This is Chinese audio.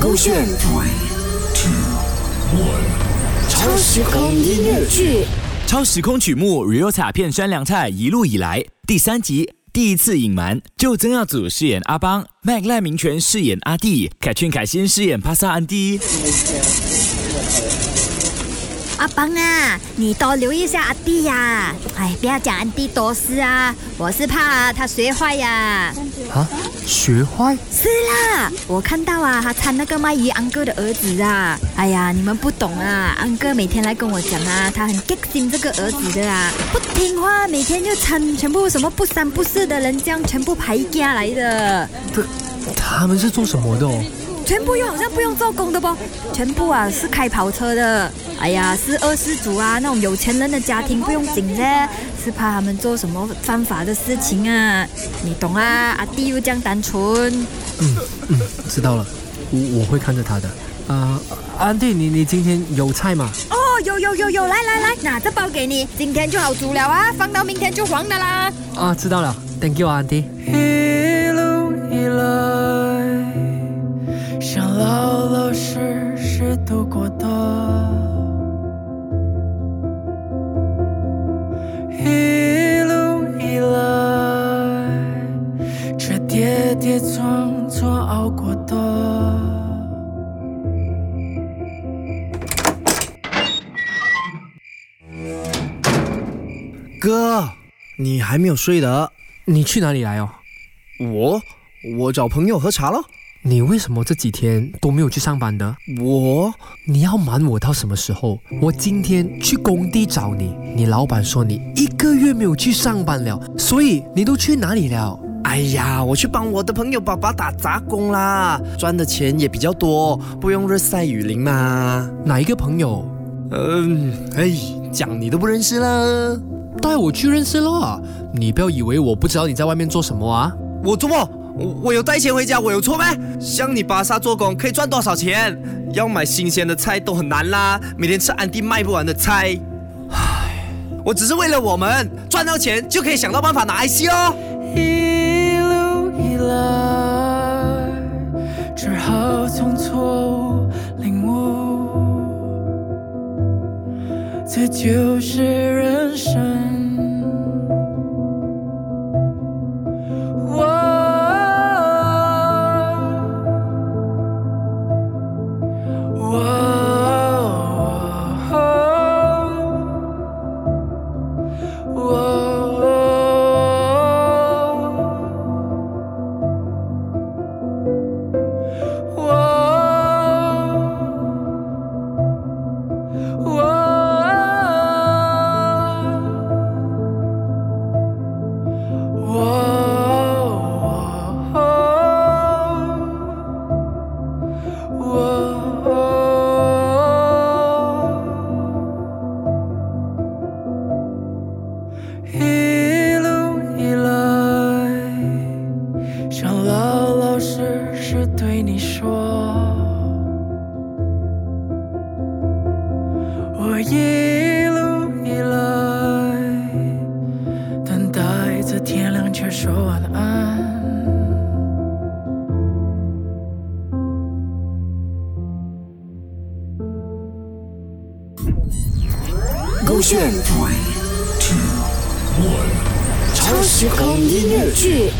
勾选超时空音乐剧。超时空曲目《real 卡片山凉菜》一路以来第三集，第一次隐瞒，就曾耀祖饰演阿邦麦赖明权饰演阿弟，凯俊凯欣饰演帕萨安迪。阿邦啊，你多留意一下阿弟呀！哎，不要讲安迪多事啊，我是怕他学坏呀。啊，学坏？是啦，我看到啊，他参那个卖鱼安哥的儿子啊。哎呀，你们不懂啊，安哥每天来跟我讲啊，他很 get 心这个儿子的啊，不听话，每天就参全部什么不三不四的人，这样全部排家来的。这他们是做什么的哦？全部又好像不用做工的不？全部啊是开跑车的。哎呀，是二世祖啊，那种有钱人的家庭不用紧噻，是怕他们做什么犯法的事情啊？你懂啊？阿弟又这样单纯。嗯嗯，知道了，我我会看着他的。啊，安迪，你你今天有菜吗？哦，有有有有，来来来，拿这包给你，今天就好煮了啊，放到明天就黄的啦。啊，知道了，Thank you，安迪。一路以来，这跌跌撞撞熬过的。哥，你还没有睡的？你去哪里来哦？我我找朋友喝茶了。你为什么这几天都没有去上班的？我你要瞒我到什么时候？我今天去工地找你，你老板说你一个月没有去上班了，所以你都去哪里了？哎呀，我去帮我的朋友爸爸打杂工啦，赚的钱也比较多，不用日晒雨淋嘛。哪一个朋友？嗯，哎，讲你都不认识了。带我去认识了。你不要以为我不知道你在外面做什么啊！我做么？我我有带钱回家，我有错咩？像你巴萨做工可以赚多少钱？要买新鲜的菜都很难啦，每天吃安迪卖不完的菜。唉，我只是为了我们赚到钱就可以想到办法拿 IC 哦。一路以来，只好从错误领悟，这就是人生。老老实实对你说，我一路以来等待着天亮却说晚安。勾选超时空音乐剧。